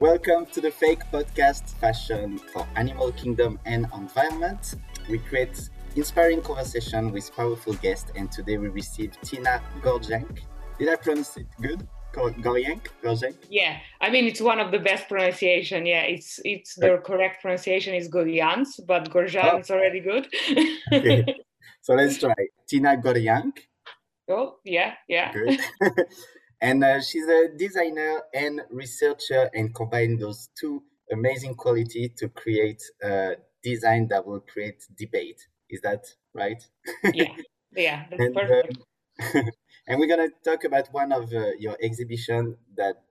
Welcome to the Fake Podcast Fashion for Animal Kingdom and Environment. We create inspiring conversation with powerful guests, and today we receive Tina Gorjank. Did I pronounce it good? Gorjank? Gorjank? Yeah, I mean it's one of the best pronunciation. Yeah, it's it's the correct pronunciation is Gorjans, but Gorjan oh. is already good. okay. So let's try Tina Gorjank. Oh yeah, yeah. Good. And uh, she's a designer and researcher and combine those two amazing quality to create a design that will create debate. Is that right? Yeah, yeah, that's and, perfect. Uh, and we're gonna talk about one of uh, your exhibition that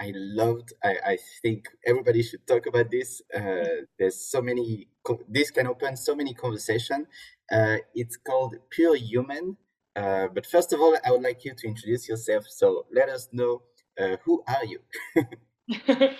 I loved. I, I think everybody should talk about this. Uh, there's so many. This can open so many conversation. Uh, it's called Pure Human, uh, but first of all, I would like you to introduce yourself. So let us know uh, who are you?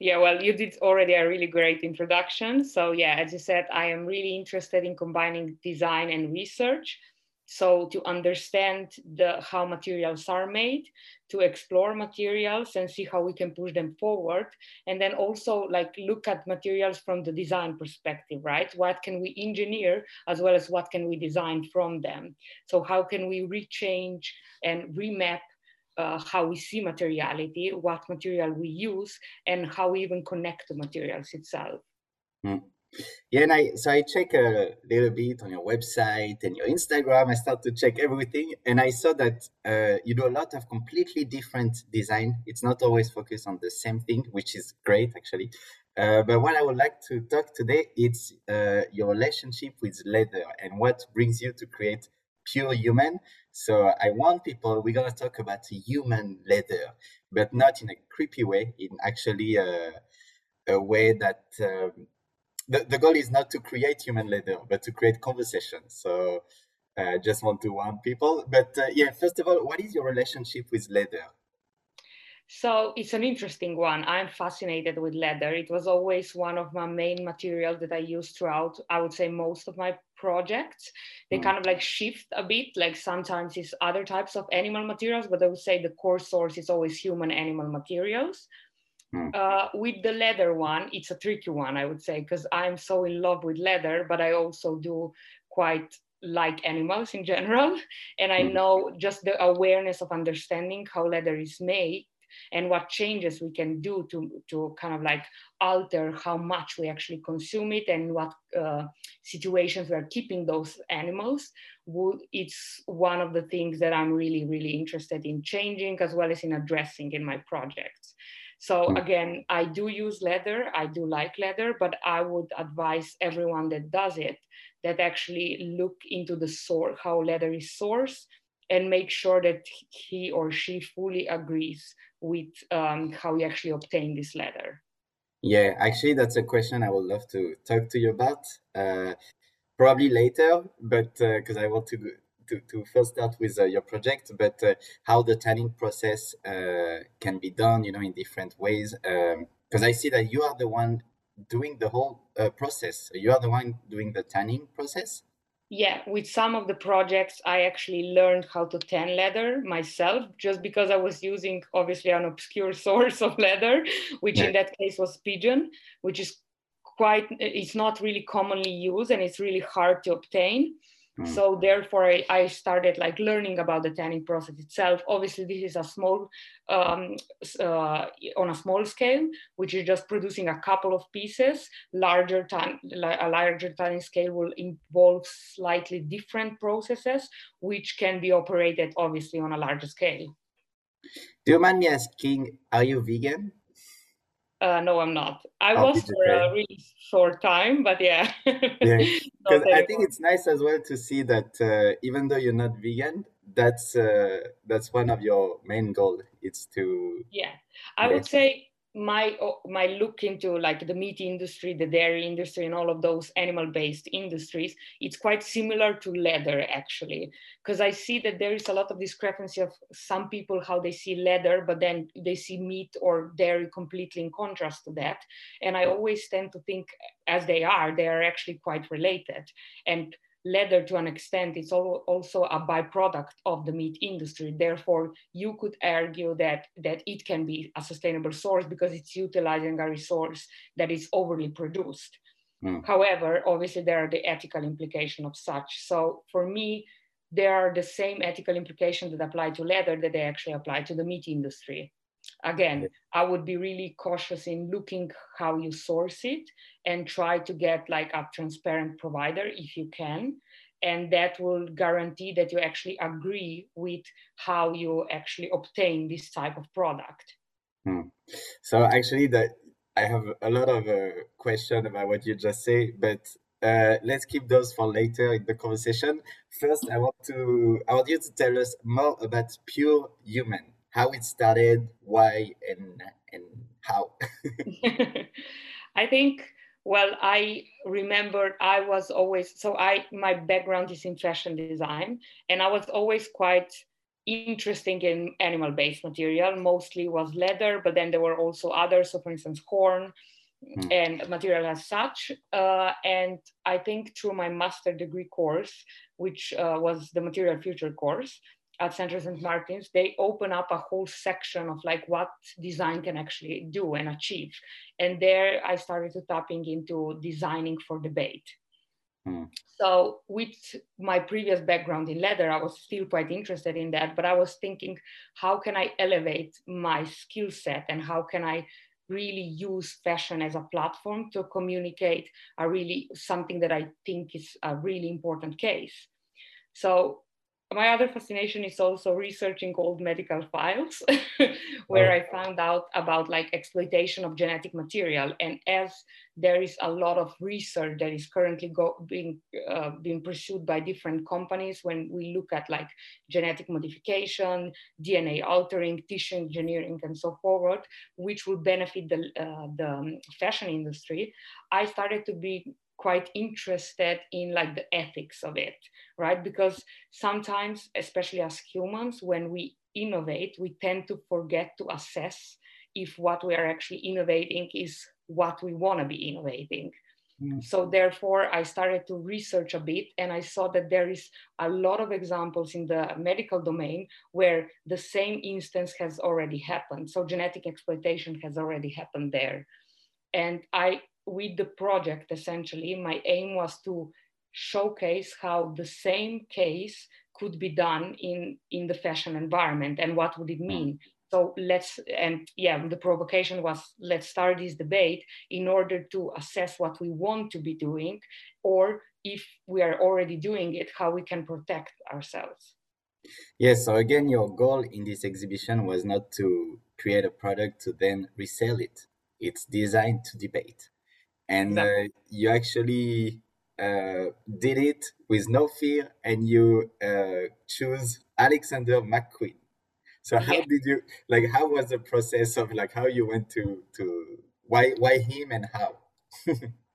yeah, well, you did already a really great introduction. So yeah, as you said, I am really interested in combining design and research. So to understand the how materials are made, to explore materials and see how we can push them forward, and then also like look at materials from the design perspective, right? What can we engineer as well as what can we design from them? So how can we rechange and remap uh, how we see materiality, what material we use, and how we even connect the materials itself. Mm. Yeah, and I so I check a little bit on your website and your Instagram. I start to check everything, and I saw that uh, you do a lot of completely different design. It's not always focused on the same thing, which is great actually. Uh, but what I would like to talk today it's uh, your relationship with leather and what brings you to create pure human. So I want people. We're gonna talk about human leather, but not in a creepy way. In actually a, a way that um, the, the goal is not to create human leather, but to create conversation. So I uh, just want to warn people. But uh, yeah, first of all, what is your relationship with leather? So it's an interesting one. I'm fascinated with leather. It was always one of my main materials that I use throughout, I would say, most of my projects. They mm. kind of like shift a bit, like sometimes it's other types of animal materials, but I would say the core source is always human animal materials. Mm. Uh, with the leather one, it's a tricky one, I would say, because I'm so in love with leather, but I also do quite like animals in general. And I mm. know just the awareness of understanding how leather is made and what changes we can do to, to kind of like alter how much we actually consume it and what uh, situations we are keeping those animals it's one of the things that i'm really really interested in changing as well as in addressing in my projects so hmm. again, I do use leather, I do like leather, but I would advise everyone that does it that actually look into the source, how leather is sourced and make sure that he or she fully agrees with um, how you actually obtain this leather. Yeah, actually, that's a question I would love to talk to you about. Uh, probably later, but because uh, I want to to, to first start with uh, your project, but uh, how the tanning process uh, can be done, you know, in different ways. Because um, I see that you are the one doing the whole uh, process. You are the one doing the tanning process. Yeah, with some of the projects, I actually learned how to tan leather myself, just because I was using obviously an obscure source of leather, which yeah. in that case was pigeon, which is quite it's not really commonly used and it's really hard to obtain Mm. So therefore, I, I, started like learning about the tanning process itself. Obviously, this is a small, um, uh, on a small scale, which is just producing a couple of pieces. Larger tan, a larger tanning scale will involve slightly different processes, which can be operated obviously on a larger scale. Do you mind me asking, are you vegan? Uh, no, I'm not. I oh, was for a really short time, but yeah. yeah, because I think it's nice as well to see that uh, even though you're not vegan, that's uh, that's one of your main goals. It's to yeah. I would say my oh, my look into like the meat industry the dairy industry and all of those animal based industries it's quite similar to leather actually. Because i see that there is a lot of discrepancy of some people how they see leather but then they see meat or dairy completely in contrast to that. And i always tend to think as they are they are actually quite related. And leather to an extent is also a byproduct of the meat industry. Therefore, you could argue that, that it can be a sustainable source because it's utilizing a resource that is overly produced. Mm. However, obviously there are the ethical implications of such. So for me, there are the same ethical implications that apply to leather that they actually apply to the meat industry. Again, I would be really cautious in looking how you source it and try to get like a transparent provider if you can. And that will guarantee that you actually agree with how you actually obtain this type of product. Hmm. So actually, that I have a lot of uh, question about what you just say, but uh, let's keep those for later in the conversation. First, I want to I want you to tell us more about Pure Human, how it started, why, and and how. I think well, I remember I was always so I my background is in fashion design, and I was always quite interesting in animal-based material. Mostly was leather, but then there were also others. So, for instance, horn mm. and material as such. Uh, and I think through my master degree course, which uh, was the Material Future course at Central St. Martin's, they open up a whole section of like what design can actually do and achieve. And there I started to tapping into designing for debate. Mm. So, with my previous background in leather, I was still quite interested in that. But I was thinking, how can I elevate my skill set and how can I really use fashion as a platform to communicate a really something that I think is a really important case. So my other fascination is also researching old medical files where oh. i found out about like exploitation of genetic material and as there is a lot of research that is currently go, being uh, being pursued by different companies when we look at like genetic modification dna altering tissue engineering and so forth which will benefit the, uh, the fashion industry i started to be quite interested in like the ethics of it right? Because sometimes especially as humans when we innovate we tend to forget to assess if what we are actually innovating is what we want to be innovating. Mm. so therefore i started to research a bit and i saw that there is a lot of examples in the medical domain where the same instance has already happened. So genetic exploitation has already happened there. And i with the project, essentially, my aim was to showcase how the same case could be done in, in the fashion environment and what would it hmm. mean. So let's, and yeah, the provocation was let's start this debate in order to assess what we want to be doing, or if we are already doing it, how we can protect ourselves. Yes, so again, your goal in this exhibition was not to create a product to then resell it. It's designed to debate and uh, you actually uh, did it with no fear and you uh, choose Alexander McQueen. So how yeah. did you like? How was the process of like how you went to to why why him and how?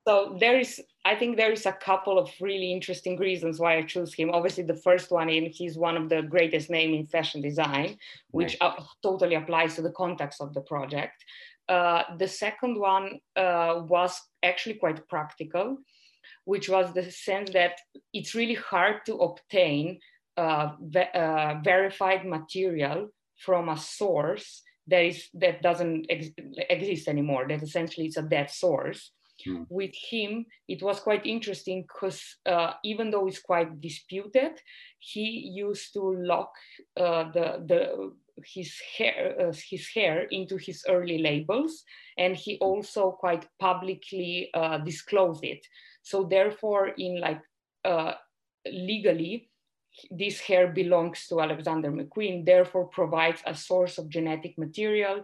so there is i think there is a couple of really interesting reasons why i chose him obviously the first one in he's one of the greatest name in fashion design which right. uh, totally applies to the context of the project the second one uh, was actually quite practical, which was the sense that it's really hard to obtain uh, ve- uh, verified material from a source that is that doesn't ex- exist anymore. That essentially is a dead source. Hmm. With him, it was quite interesting because uh, even though it's quite disputed, he used to lock uh, the the his hair uh, his hair into his early labels and he also quite publicly uh, disclosed it. So therefore in like uh, legally this hair belongs to alexander mcqueen therefore provides a source of genetic material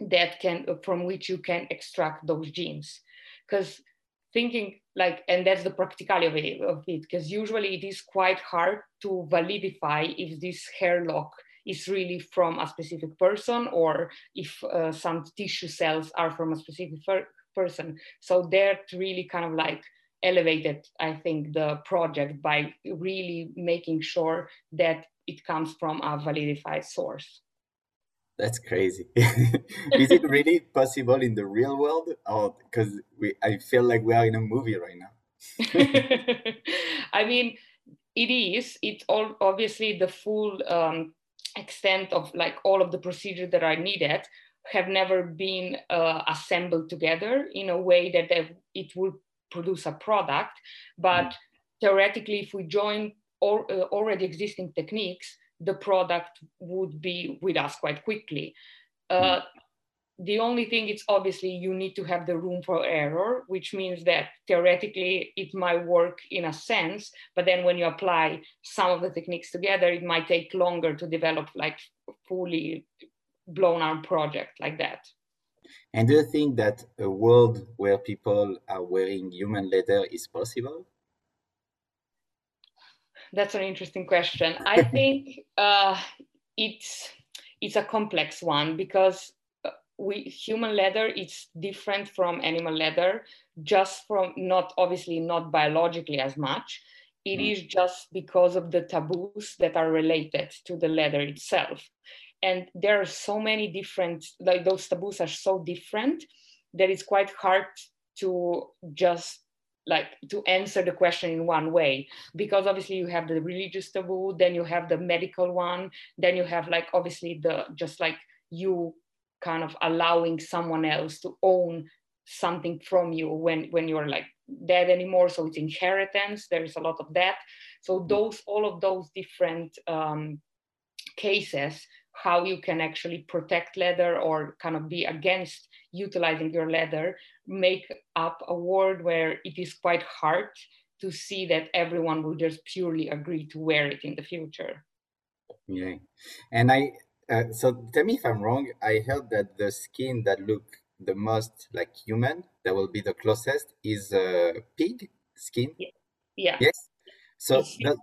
that can from which you can extract those genes. Because thinking like and that's the practicality of it because usually it is quite hard to validify if this hair lock is really from a specific person or if uh, some tissue cells are from a specific person. So that really kind of like elevated, I think, the project by really making sure that it comes from a validified source. That's crazy. is it really possible in the real world? Or because we I feel like we are in a movie right now. I mean, it is. It's all obviously the full um, extent of like all of the procedures that are needed have never been uh, assembled together in a way that it would produce a product. But mm. theoretically, if we join all, uh, already existing techniques, the product would be with us quite quickly. Uh, mm the only thing is obviously you need to have the room for error, which means that theoretically it might work in a sense, but then when you apply some of the techniques together, it might take longer to develop like fully blown out project like that. And do you think that a world where people are wearing human leather is possible? That's an interesting question. I think uh, it's it's a complex one because we human leather it's different from animal leather just from not obviously not biologically as much. It mm. is just because of the taboos that are related to the leather itself. And there are so many different like those taboos are so different that it's quite hard to just like to answer the question in one way. Because obviously you have the religious taboo then you have the medical one then you have like obviously the just like you kind of allowing someone else to own something from you when when you're like dead anymore. So it's inheritance. There is a lot of that. So mm. those all of those different um, cases how you can actually protect leather or kind of be against utilizing your leather make up a world where it is quite hard to see that everyone will just purely agree to wear it in the future. Yeah. And i uh, so tell me if I'm wrong. I heard that the skin that look the most like human, that will be the closest, is uh, pig skin. Yeah. Yes. So that,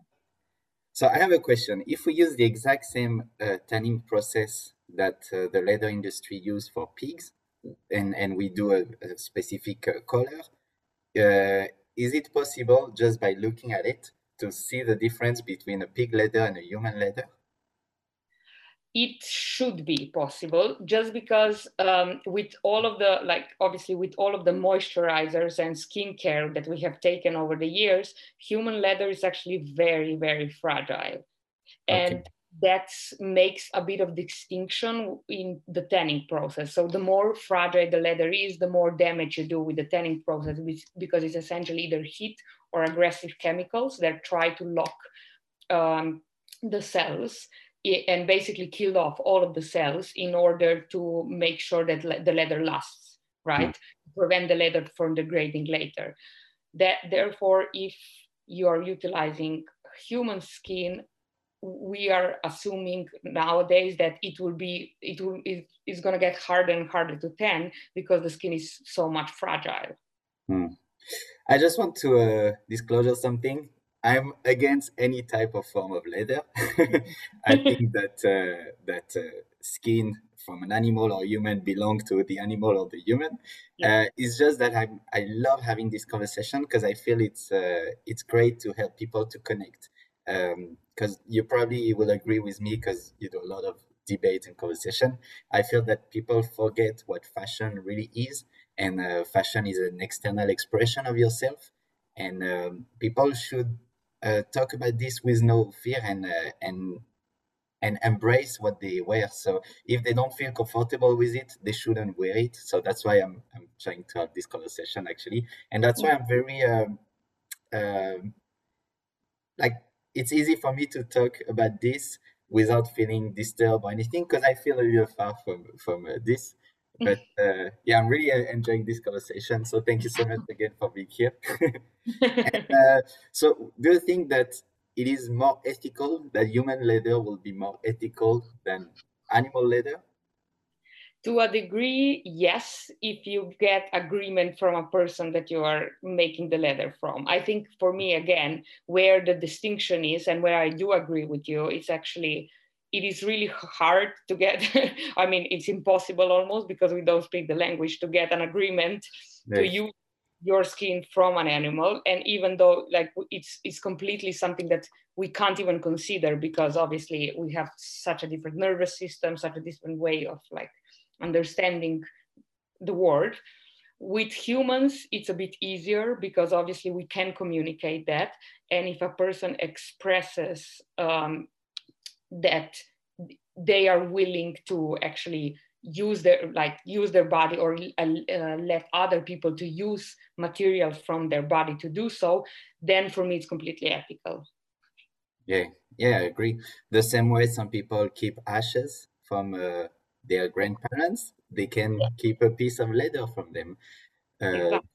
so I have a question. If we use the exact same uh, tanning process that uh, the leather industry use for pigs, and and we do a, a specific uh, color, uh, is it possible just by looking at it to see the difference between a pig leather and a human leather? It should be possible just because um, with all of the like obviously with all of the moisturizers and skincare that we have taken over the years human leather is actually very very fragile. And okay. that makes a bit of distinction in the tanning process. So the more fragile the leather is the more damage you do with the tanning process because it's essentially either heat or aggressive chemicals that try to lock um, the cells and basically killed off all of the cells in order to make sure that le- the leather lasts, right? Mm. Prevent the leather from degrading later. That therefore, if you are utilizing human skin, we are assuming nowadays that it will be it will it is going to get harder and harder to tan because the skin is so much fragile. Hmm. I just want to uh, disclose something. I'm against any type of form of leather. I think that uh, that uh, skin from an animal or human belong to the animal or the human. Yeah. Uh, it's just that I I love having this conversation because I feel it's uh, it's great to help people to connect. Because um, you probably will agree with me because you do a lot of debate and conversation. I feel that people forget what fashion really is, and uh, fashion is an external expression of yourself and um, people should talk about this with no fear and uh, and and embrace what they wear. So if they don't feel comfortable with it, they shouldn't wear it. So that's why I'm I'm trying to have this conversation actually, and that's why I'm very um, um, like it's easy for me to talk about this without feeling disturbed or anything because I feel a little far from from uh, this. But uh, yeah, I'm really uh, enjoying this conversation. So thank you so much again for being here. and, uh, so, do you think that it is more ethical that human leather will be more ethical than animal leather? To a degree, yes, if you get agreement from a person that you are making the leather from. I think for me, again, where the distinction is and where I do agree with you, it's actually it is really hard to get i mean it's impossible almost because we don't speak the language to get an agreement yes. to use your skin from an animal and even though like it's it's completely something that we can't even consider because obviously we have such a different nervous system such a different way of like understanding the world with humans, it's a bit easier because obviously we can communicate that. And if a person expresses um, that they are willing to actually use their like use their body or uh, uh, let other people to use materials from their body to do so then for me it's completely ethical yeah yeah i agree the same way some people keep ashes from uh, their grandparents they can yeah. keep a piece of leather from them uh, exactly.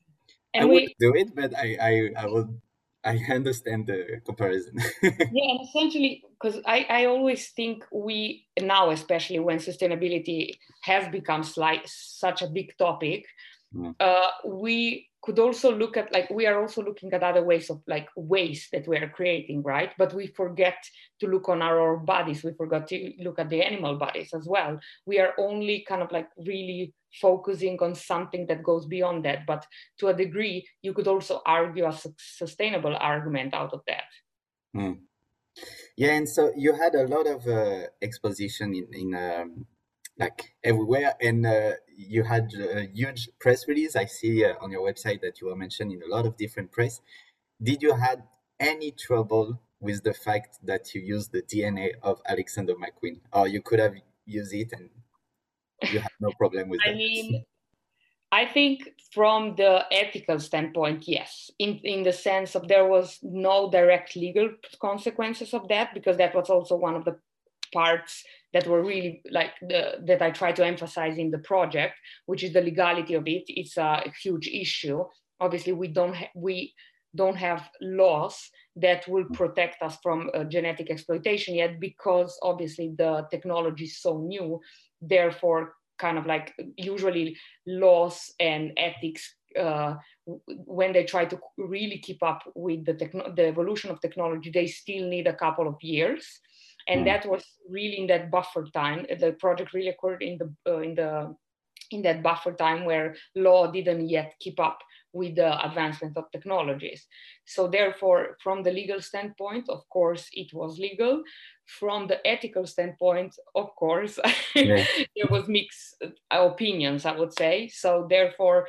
I we, would do it, but I, I, I would I understand the comparison. yeah, and essentially, because I, I always think we now, especially when sustainability has become like such a big topic, mm. uh, we could also look at like we are also looking at other ways of like waste that we are creating right? But we forget to look on our bodies. We forgot to look at the animal bodies as well. We are only kind of like really focusing on something that goes beyond that. But to a degree you could also argue a sustainable argument out of that. Mm. yeah and so you had a lot of uh, exposition in, in um, like everywhere. And uh, you had a huge press release. I see uh, on your website that you were mentioned in a lot of different press. Did you had any trouble with the fact that you used the DNA of Alexander McQueen, or you could have used it and you had no problem with I that? I mean, I think from the ethical standpoint, yes, in, in the sense of there was no direct legal consequences of that, because that was also one of the parts that were really like the, that I try to emphasize in the project, which is the legality of it. It's a huge issue. Obviously, we don't ha- we don't have laws that will protect us from uh, genetic exploitation yet, because obviously the technology is so new. Therefore, kind of like usually laws and ethics uh, when they try to really keep up with the, techno- the evolution of technology, they still need a couple of years and mm. that was really in that buffer time the project really occurred in the uh, in the in that buffer time where law didn't yet keep up with the advancement of technologies. So therefore, from the legal standpoint, of course, it was legal. From the ethical standpoint, of course, yeah. there was mixed opinions, I would say. So therefore,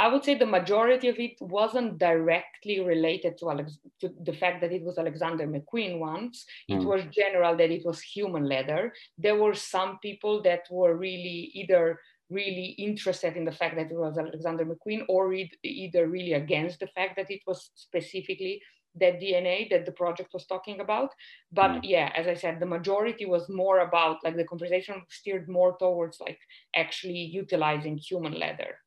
I would say the majority of it wasn't directly related to, Alex- to the fact that it was Alexander McQueen once. Mm. It was general that it was human leather. There were some people that were really either really interested in the fact that it was Alexander McQueen or either really against the fact that it was specifically that DNA that the project was talking about. But mm. yeah, as I said, the majority was more about like the conversation steered more towards like actually utilizing human leather.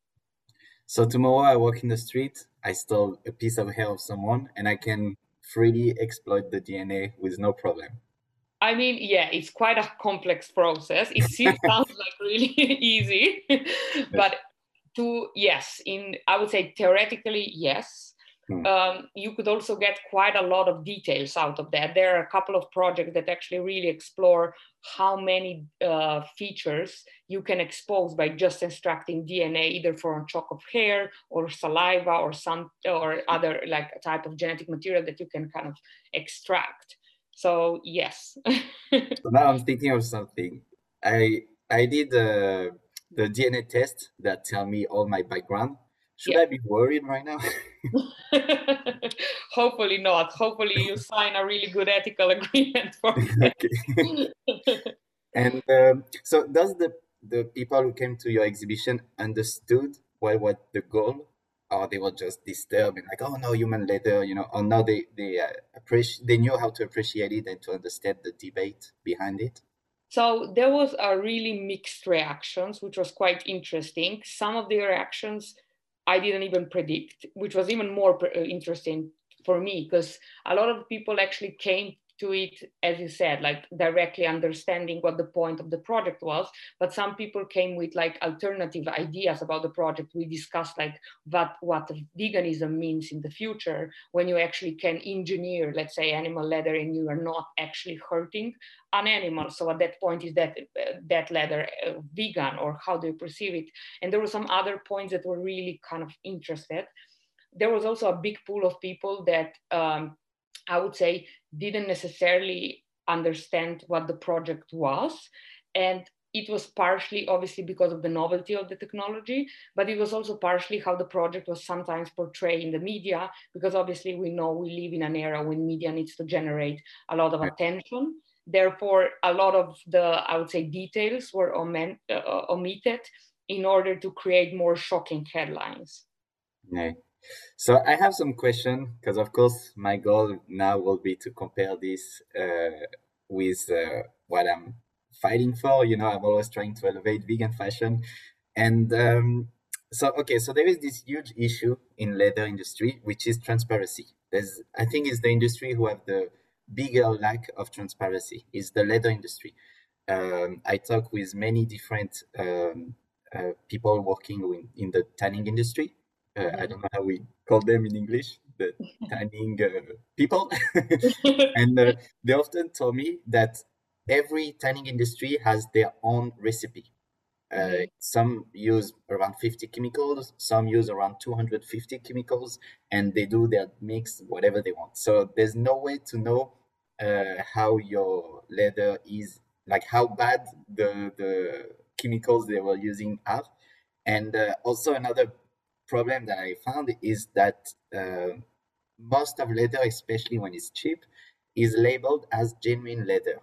So tomorrow I walk in the street, I stole a piece of hair of someone, and I can freely exploit the DNA with no problem. I mean, yeah, it's quite a complex process. It sounds like really easy, but to yes, in I would say theoretically yes, Hmm. Um, you could also get quite a lot of details out of that. There are a couple of projects that actually really explore how many uh, features you can expose by just extracting DNA, either from a shock of hair or saliva or some or other like type of genetic material that you can kind of extract. So yes. so now I'm thinking of something. I I did uh, the DNA test that tell me all my background should yeah. I be worried right now? Hopefully not. Hopefully you sign a really good ethical agreement for it. and um, so does the the people who came to your exhibition understood what what the goal or they were just disturbed and like oh no human leather you know or now they they uh, appreciate they knew how to appreciate it and to understand the debate behind it so there was a really mixed reactions which was quite interesting some of the reactions I didn't even predict, which was even more uh, interesting for me because a lot of people actually came to it, as you said, like directly understanding what the point of the project was. But some people came with like alternative ideas about the project. We discussed like what what veganism means in the future when you actually can engineer, let's say, animal leather and you are not actually hurting an animal. So at that point, is that uh, that leather uh, vegan or how do you perceive it? And there were some other points that were really kind of interested. There was also a big pool of people that um, I would say didn't necessarily understand what the project was. And it was partially obviously because of the novelty of the technology, but it was also partially how the project was sometimes portrayed in the media, because obviously we know we live in an era when media needs to generate a lot of attention. Therefore, a lot of the, I would say, details were omen, uh, omitted in order to create more shocking headlines. Yeah. So I have some question because, of course, my goal now will be to compare this uh, with uh, what I'm fighting for. You know, I'm always trying to elevate vegan fashion, and um, so okay, so there is this huge issue in leather industry, which is transparency. There's, I think, it's the industry who have the bigger lack of transparency. Is the leather industry. Um, I talk with many different um, uh, people working in, in the tanning industry. Uh, I mm-hmm. don't know how we call them in English, the tanning uh, people. and uh, they often told me that every tanning industry has their own recipe. Uh, mm-hmm. Some use around 50 chemicals, some use around 250 chemicals, and they do their mix whatever they want. So there's no way to know uh, how your leather is, like how bad the, the chemicals they were using are. And uh, also another problem that I found is that uh, most of leather, especially when it's cheap, is labeled as genuine leather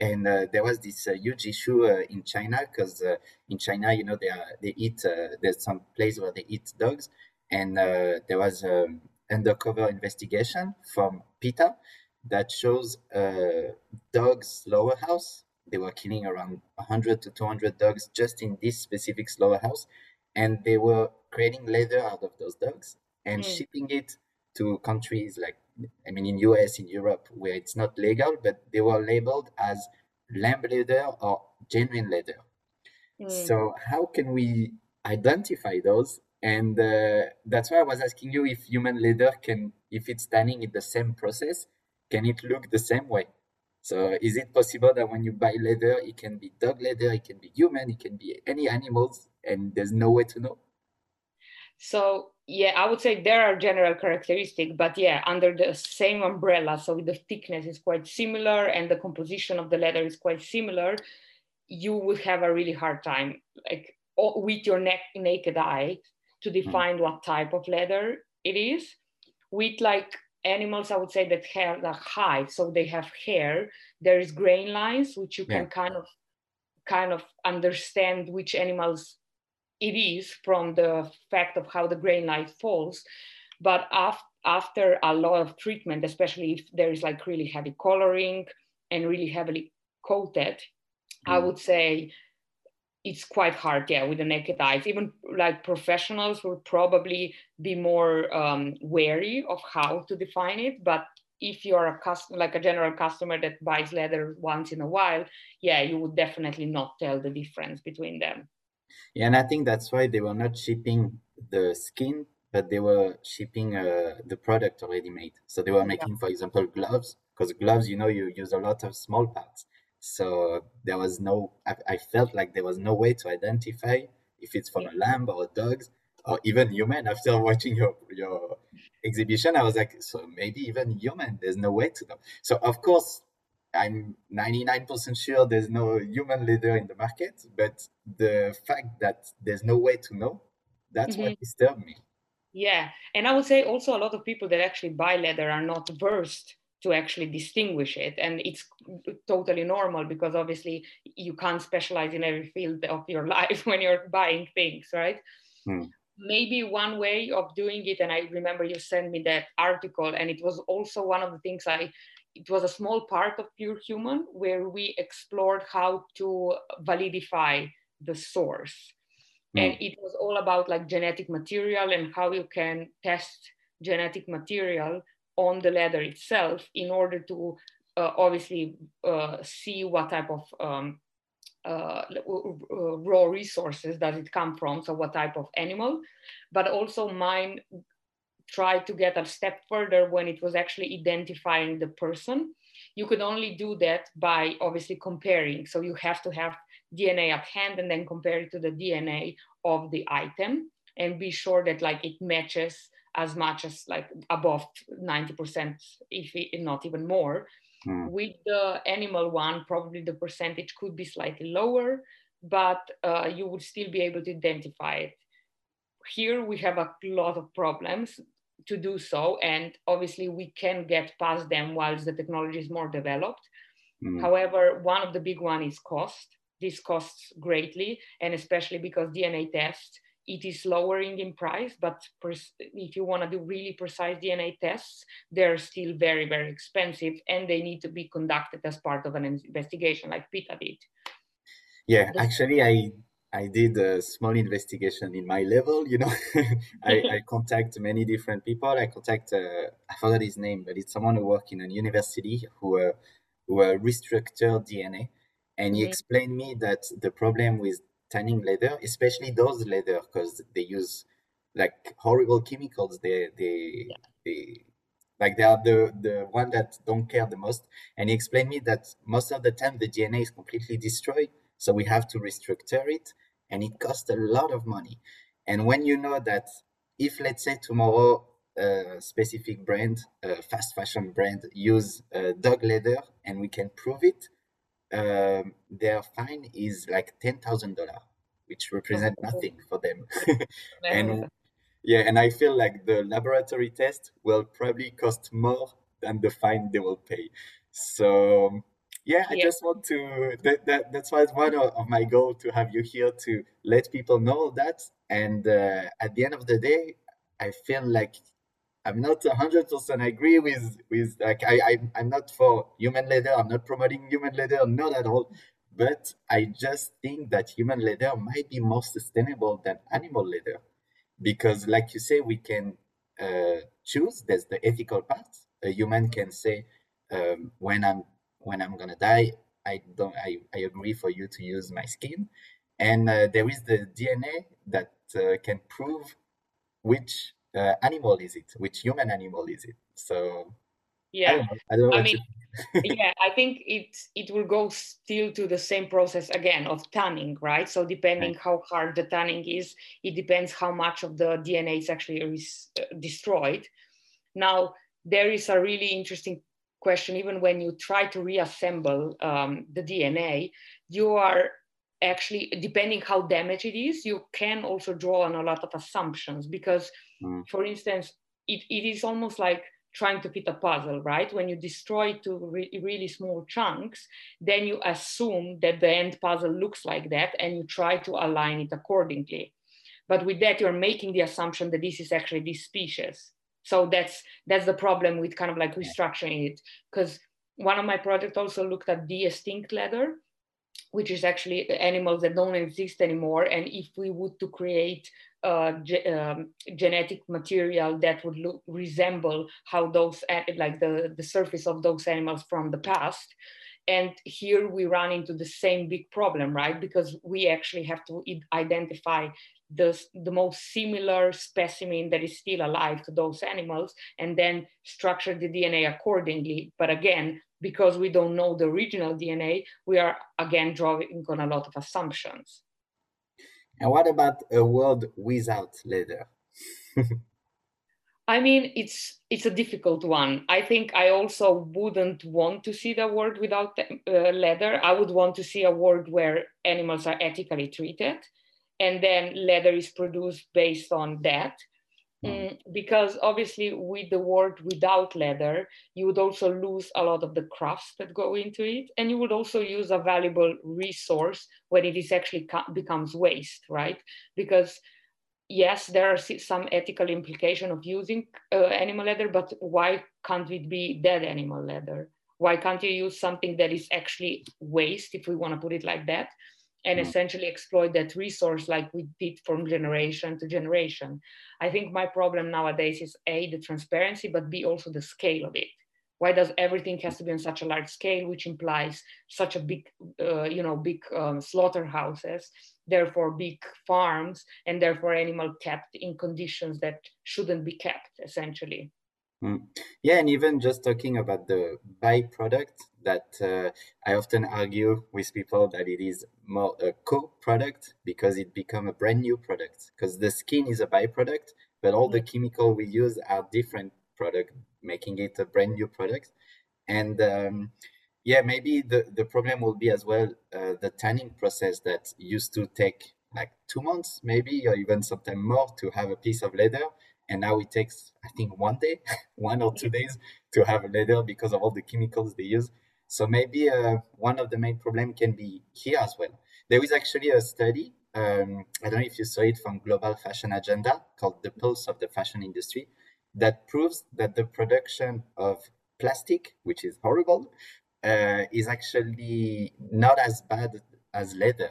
and uh, there was this uh, huge issue uh, in China because uh, in China, you know, they are, they eat. Uh, there's some place where they eat dogs, and there was an undercover investigation from PETA that shows a dogs slaughterhouse. They were killing around 100 to 200 dogs just in this specific slaughterhouse, and they were creating leather out of those dogs and mm. shipping it to countries like I mean, in US, in Europe, where it's not legal, but they were labeled as lamb leather or genuine leather. Mm. So how can we identify those? And uh, that's why I was asking you if human leather can, if it's tanning in the same process, can it look the same way? So is it possible that when you buy leather, it can be dog leather, it can be human, it can be any animals, and there's no way to know? So yeah, I would say there are general characteristics, but yeah, under the same umbrella. So the thickness is quite similar and the composition of the leather is quite similar. You would have a really hard time, like with your neck, naked eye, to hmm. define mm. what type of leather it is. With like animals, I would say that have the hide, so they have hair. There is grain lines, which you yeah. can kind of kind of understand which animals it is from the fact of how the grain line falls. But af- after a lot of treatment, especially if there is like really heavy coloring and really heavily coated, mm. I would say it's quite hard, yeah, with the naked eyes. Even like professionals will probably be more um, wary of how to define it. But if you're a customer, like a general customer that buys leather once in a while, yeah, you would definitely not tell the difference between them. Yeah, and I think that's why they were not shipping the skin, but they were shipping uh, the product already made. So they were making, yeah. for example, gloves, because gloves, you know, you use a lot of small parts. So there was no, I, I felt like there was no way to identify if it's from a lamb or dogs or even human. After watching your your exhibition, I was like, so maybe even human. There's no way to know. So of course, I'm 99% sure there's no human leader in the market, but the fact that there's no way to know, that's mm-hmm. what disturbed me. Yeah. And I would say also a lot of people that actually buy leather are not versed to actually distinguish it. And it's totally normal because obviously you can't specialize in every field of your life when you're buying things, right? Hmm. Maybe one way of doing it, and I remember you sent me that article, and it was also one of the things I it was a small part of Pure Human where we explored how to validify the source. Mm. And it was all about like genetic material and how you can test genetic material on the leather itself in order to uh, obviously uh, see what type of um, uh, raw resources does it come from, so what type of animal, but also mine tried to get a step further when it was actually identifying the person. You could only do that by obviously comparing. So you have to have DNA at hand and then compare it to the DNA of the item and be sure that like it matches as much as like above 90%, if it, not even more. Hmm. With the animal one, probably the percentage could be slightly lower, but uh, you would still be able to identify it. Here we have a lot of problems to do so, and obviously we can get past them whilst the technology is more developed. Mm. However, one of the big one is cost. This costs greatly, and especially because DNA tests it is lowering in price, but if you want to do really precise DNA tests, they're still very, very expensive and they need to be conducted as part of an investigation like PETA did. Yeah, actually, I I did a small investigation in my level. You know, I, I, contact many different people. I contact uh, I forgot his name, but it's someone who work in a university who uh, who uh, restructured DNA, and he mm-hmm. explained me that the problem with tanning leather, especially those leather, because they use like horrible chemicals. They they yeah. they like they are the the one that don't care the most. And he explained me that most of the time the DNA is completely destroyed, so we have to restructure it, and it costs a lot of money. And when you know that if let's say tomorrow a specific brand, a fast fashion brand, use uh, dog leather and we can prove it, um, their fine is like ten thousand dollar, which represent nothing for them. and yeah, and I feel like the laboratory test will probably cost more than the fine they will pay. So yeah, I yeah. just want to that, that that's why it's one of, of my goal to have you here to let people know that. And uh, at the end of the day, I feel like I'm not hundred percent agree with with like I, I I'm not for human leather. I'm not promoting human leather, not at all. But I just think that human leather might be more sustainable than animal leather, because like you say, we can uh, choose. There's the ethical part. A human can say, um, when I'm when I'm gonna die, I don't. I, I agree for you to use my skin, and uh, there is the DNA that uh, can prove which uh, animal is it? Which human animal is it? So yeah, I don't know. I, don't I mean, yeah, I think it it will go still to the same process again of tanning, right? So depending right. how hard the tanning is, it depends how much of the DNA is actually res- uh, destroyed. Now there is a really interesting question. Even when you try to reassemble um, the DNA, you are actually depending how damaged it is you can also draw on a lot of assumptions because mm. for instance it, it is almost like trying to fit a puzzle right? When you destroy it to re- really small chunks then you assume that the end puzzle looks like that and you try to align it accordingly. But with that you're making the assumption that this is actually this species. So that's that's the problem with kind of like restructuring it. Because one of my projects also looked at de-extinct leather which is actually animals that don't exist anymore. And if we would to create uh, ge- um, genetic material that would look, resemble how those, like the, the surface of those animals from the past. And here we run into the same big problem, right? Because we actually have to identify the, the most similar specimen that is still alive to those animals and then structure the DNA accordingly. But again, because we don't know the original DNA, we are again drawing on a lot of assumptions. And what about a world without leather? I mean, it's it's a difficult one. I think I also wouldn't want to see the world without uh, leather. I would want to see a world where animals are ethically treated, and then leather is produced based on that. Mm, because obviously with the world without leather you would also lose a lot of the crafts that go into it and you would also use a valuable resource when it is actually becomes waste right? Because yes there are some ethical implication of using uh, animal leather but why can't it be dead animal leather? Why can't you use something that is actually waste if we want to put it like that and mm. essentially exploit that resource like we did from generation to generation. I think my problem nowadays is A, the transparency, but B, also the scale of it. Why does everything has to be on such a large scale, which implies such a big, uh, you know, big um, slaughterhouses, therefore big farms, and therefore animal kept in conditions that shouldn't be kept, essentially. Mm. Yeah, and even just talking about the byproduct, that uh, I often argue with people that it is more a co-product because it become a brand new product. Because the skin is a byproduct, but all the mm. chemical we use are different product, making it a brand new product. And um, yeah, maybe the, the problem will be as well uh, the tanning process that used to take like two months, maybe, or even sometimes more to have a piece of leather. And now it takes, I think, one day, one or two days to have a leather because of all the chemicals they use. So maybe uh, one of the main problem can be here as well. There is actually a study. Um, I don't know if you saw it from Global Fashion Agenda called "The Pulse of the Fashion Industry," that proves that the production of plastic, which is horrible, uh, is actually not as bad as leather.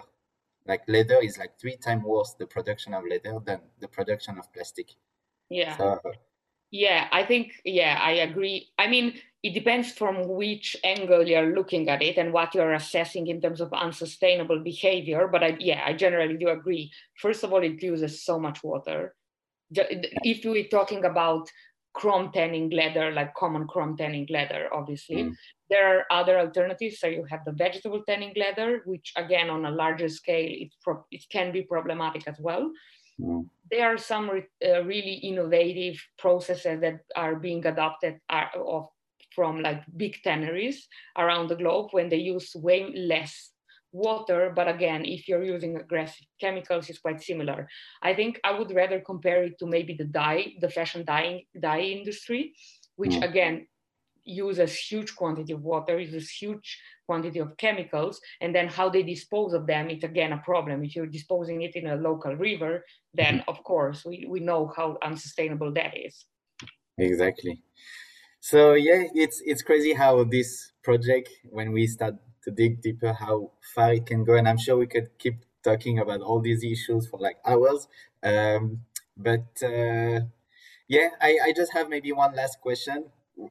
Like leather is like three times worse the production of leather than the production of plastic. Yeah. So, yeah, I think yeah, I agree. I mean, it depends from which angle you're looking at it and what you're assessing in terms of unsustainable behavior. But I, yeah, I generally do agree. First of all, it uses so much water. If we're talking about chrome tanning leather, like common chrome tanning leather, obviously. Mm. There are other alternatives. So you have the vegetable tanning leather, which again, on a larger scale, it, pro- it can be problematic as well. Mm. There are some re- uh, really innovative processes that are being adopted are, uh, of, from like big tanneries around the globe when they use way less water, but again, if you're using aggressive chemicals, it's quite similar. I think I would rather compare it to maybe the dye, the fashion dye, dye industry, which mm. again uses huge quantity of water, uses huge quantity of chemicals, and then how they dispose of them, it's again a problem. If you're disposing it in a local river, then mm-hmm. of course we, we know how unsustainable that is. Exactly. So yeah, it's it's crazy how this project, when we start to dig deeper how far it can go. And I'm sure we could keep talking about all these issues for like hours. Um, but uh, yeah, I, I just have maybe one last question,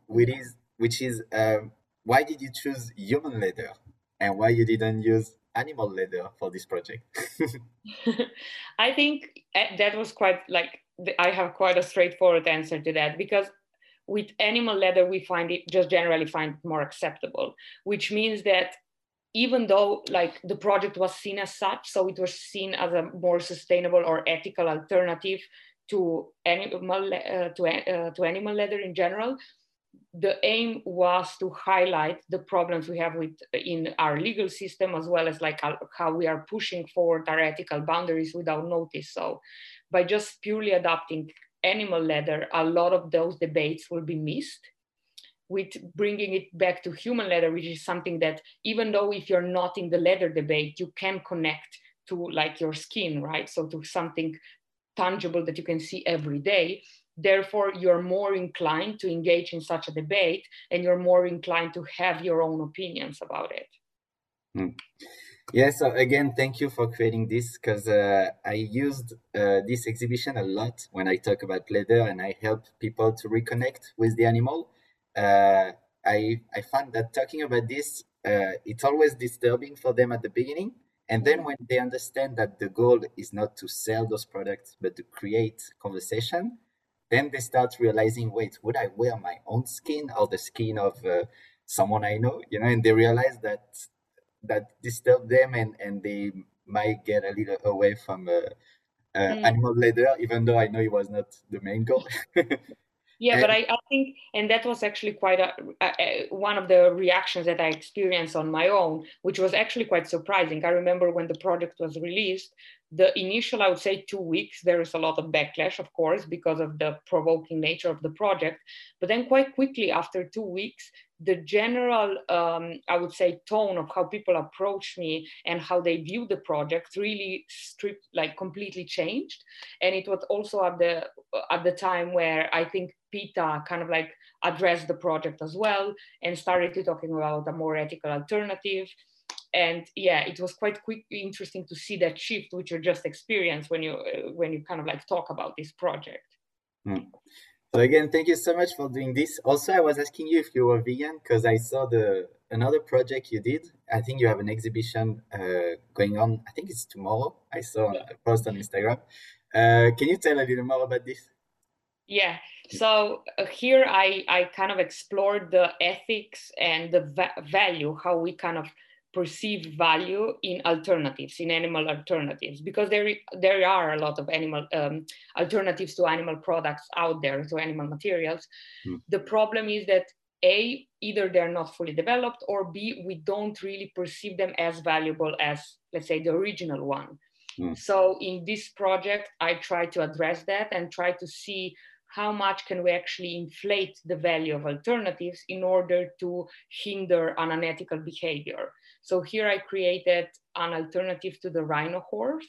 which is which is um, why did you choose human leather and why you didn't use animal leather for this project? I think eh, that was quite like I have quite a straightforward answer to that because with animal leather we find it just generally find it more acceptable which means that even though like the project was seen as such so it was seen as a more sustainable or ethical alternative to animal uh, to, uh, to animal leather in general the aim was to highlight the problems we have with in our legal system as well as like how we are pushing forward our ethical boundaries without notice so by just purely adopting animal leather, a lot of those debates will be missed with bringing it back to human leather, which is something that even though if you're not in the leather debate, you can connect to like your skin, right? So to something tangible that you can see every day. Therefore, you're more inclined to engage in such a debate and you're more inclined to have your own opinions about it. Mm. Yeah, so again, thank you for creating this because uh, I used uh, this exhibition a lot when I talk about leather and I help people to reconnect with the animal. Uh, I, I find that talking about this, uh, it's always disturbing for them at the beginning. And then when they understand that the goal is not to sell those products, but to create conversation, then they start realizing, wait, would I wear my own skin or the skin of uh, someone I know? You know, and they realize that that disturb them and, and they might get a little away from uh, uh, mm. animal leather, even though I know it was not the main goal. yeah, and, but I, I think, and that was actually quite a, a, a, one of the reactions that I experienced on my own, which was actually quite surprising. I remember when the project was released, the initial, I would say, two weeks, there is a lot of backlash, of course, because of the provoking nature of the project. But then, quite quickly after two weeks, the general, um, I would say, tone of how people approach me and how they view the project really stripped, like completely changed. And it was also at the at the time where I think PETA kind of like addressed the project as well and started to talking about a more ethical alternative and yeah it was quite quick interesting to see that shift which you just experienced when you uh, when you kind of like talk about this project. Mm. so again thank you so much for doing this. Also i was asking you if you were vegan because i saw the another project you did. I think you have an exhibition uh, going on i think it's tomorrow. I saw a post on instagram. Uh, can you tell a little more about this? Yeah. So uh, here i i kind of explored the ethics and the va- value how we kind of perceived value in alternatives, in animal alternatives, because there, there are a lot of animal um, alternatives to animal products out there, to animal materials. Mm. The problem is that A, either they're not fully developed, or B, we don't really perceive them as valuable as, let's say, the original one. Mm. So in this project, I try to address that and try to see how much can we actually inflate the value of alternatives in order to hinder an unethical behavior. So here I created an alternative to the rhino horse,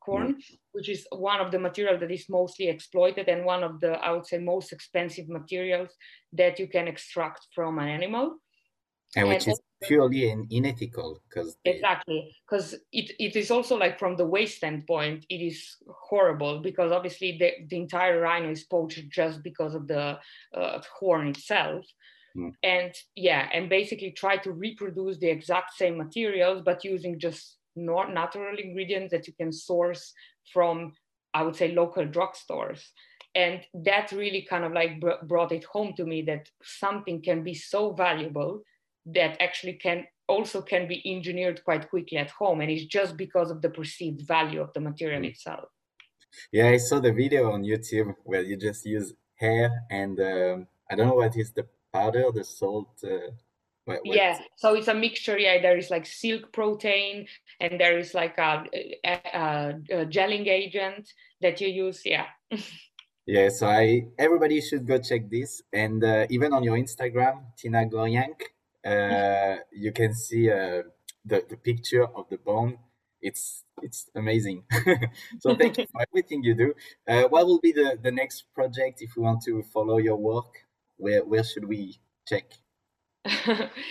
corn, mm. which is one of the materials that is mostly exploited and one of the, I would say, most expensive materials that you can extract from an animal. And which and is purely unethical because they... exactly because it, it is also like from the waste standpoint it is horrible because obviously the, the entire rhino is poached just because of the uh, horn itself mm. and yeah and basically try to reproduce the exact same materials but using just not natural ingredients that you can source from i would say local drugstores and that really kind of like br- brought it home to me that something can be so valuable that actually can also can be engineered quite quickly at home and it's just because of the perceived value of the material mm. itself yeah i saw the video on youtube where you just use hair and um, i don't know what is the powder the salt uh, what, what yeah so it's a mixture yeah there is like silk protein and there is like a, a, a, a gelling agent that you use yeah. Yeah so i everybody should go check this and uh, even on your instagram tina Gorjanc uh, you can see uh, the, the picture of the bone. It's it's amazing. So thank you for everything you do. Uh, what will be the the next project if we want to follow your work where where should we check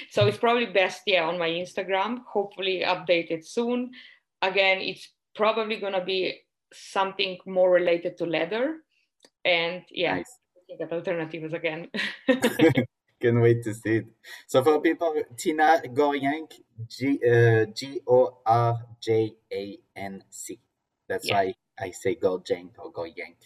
so it's probably best yeah on my instagram hopefully updated soon again it's probably going to be something more related to leather and yeah nice. that alternatives again Can't wait to see it. So for people, Tina Gorjanc, G uh, G O R J A N C. That's yeah. why I say Gorjanc or Gorjanc.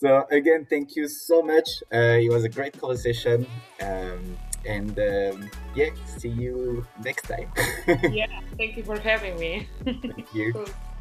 So again, thank you so much. Uh, it was a great conversation. Um, and um, yeah, see you next time. yeah, thank you for having me. Thank you. Cool.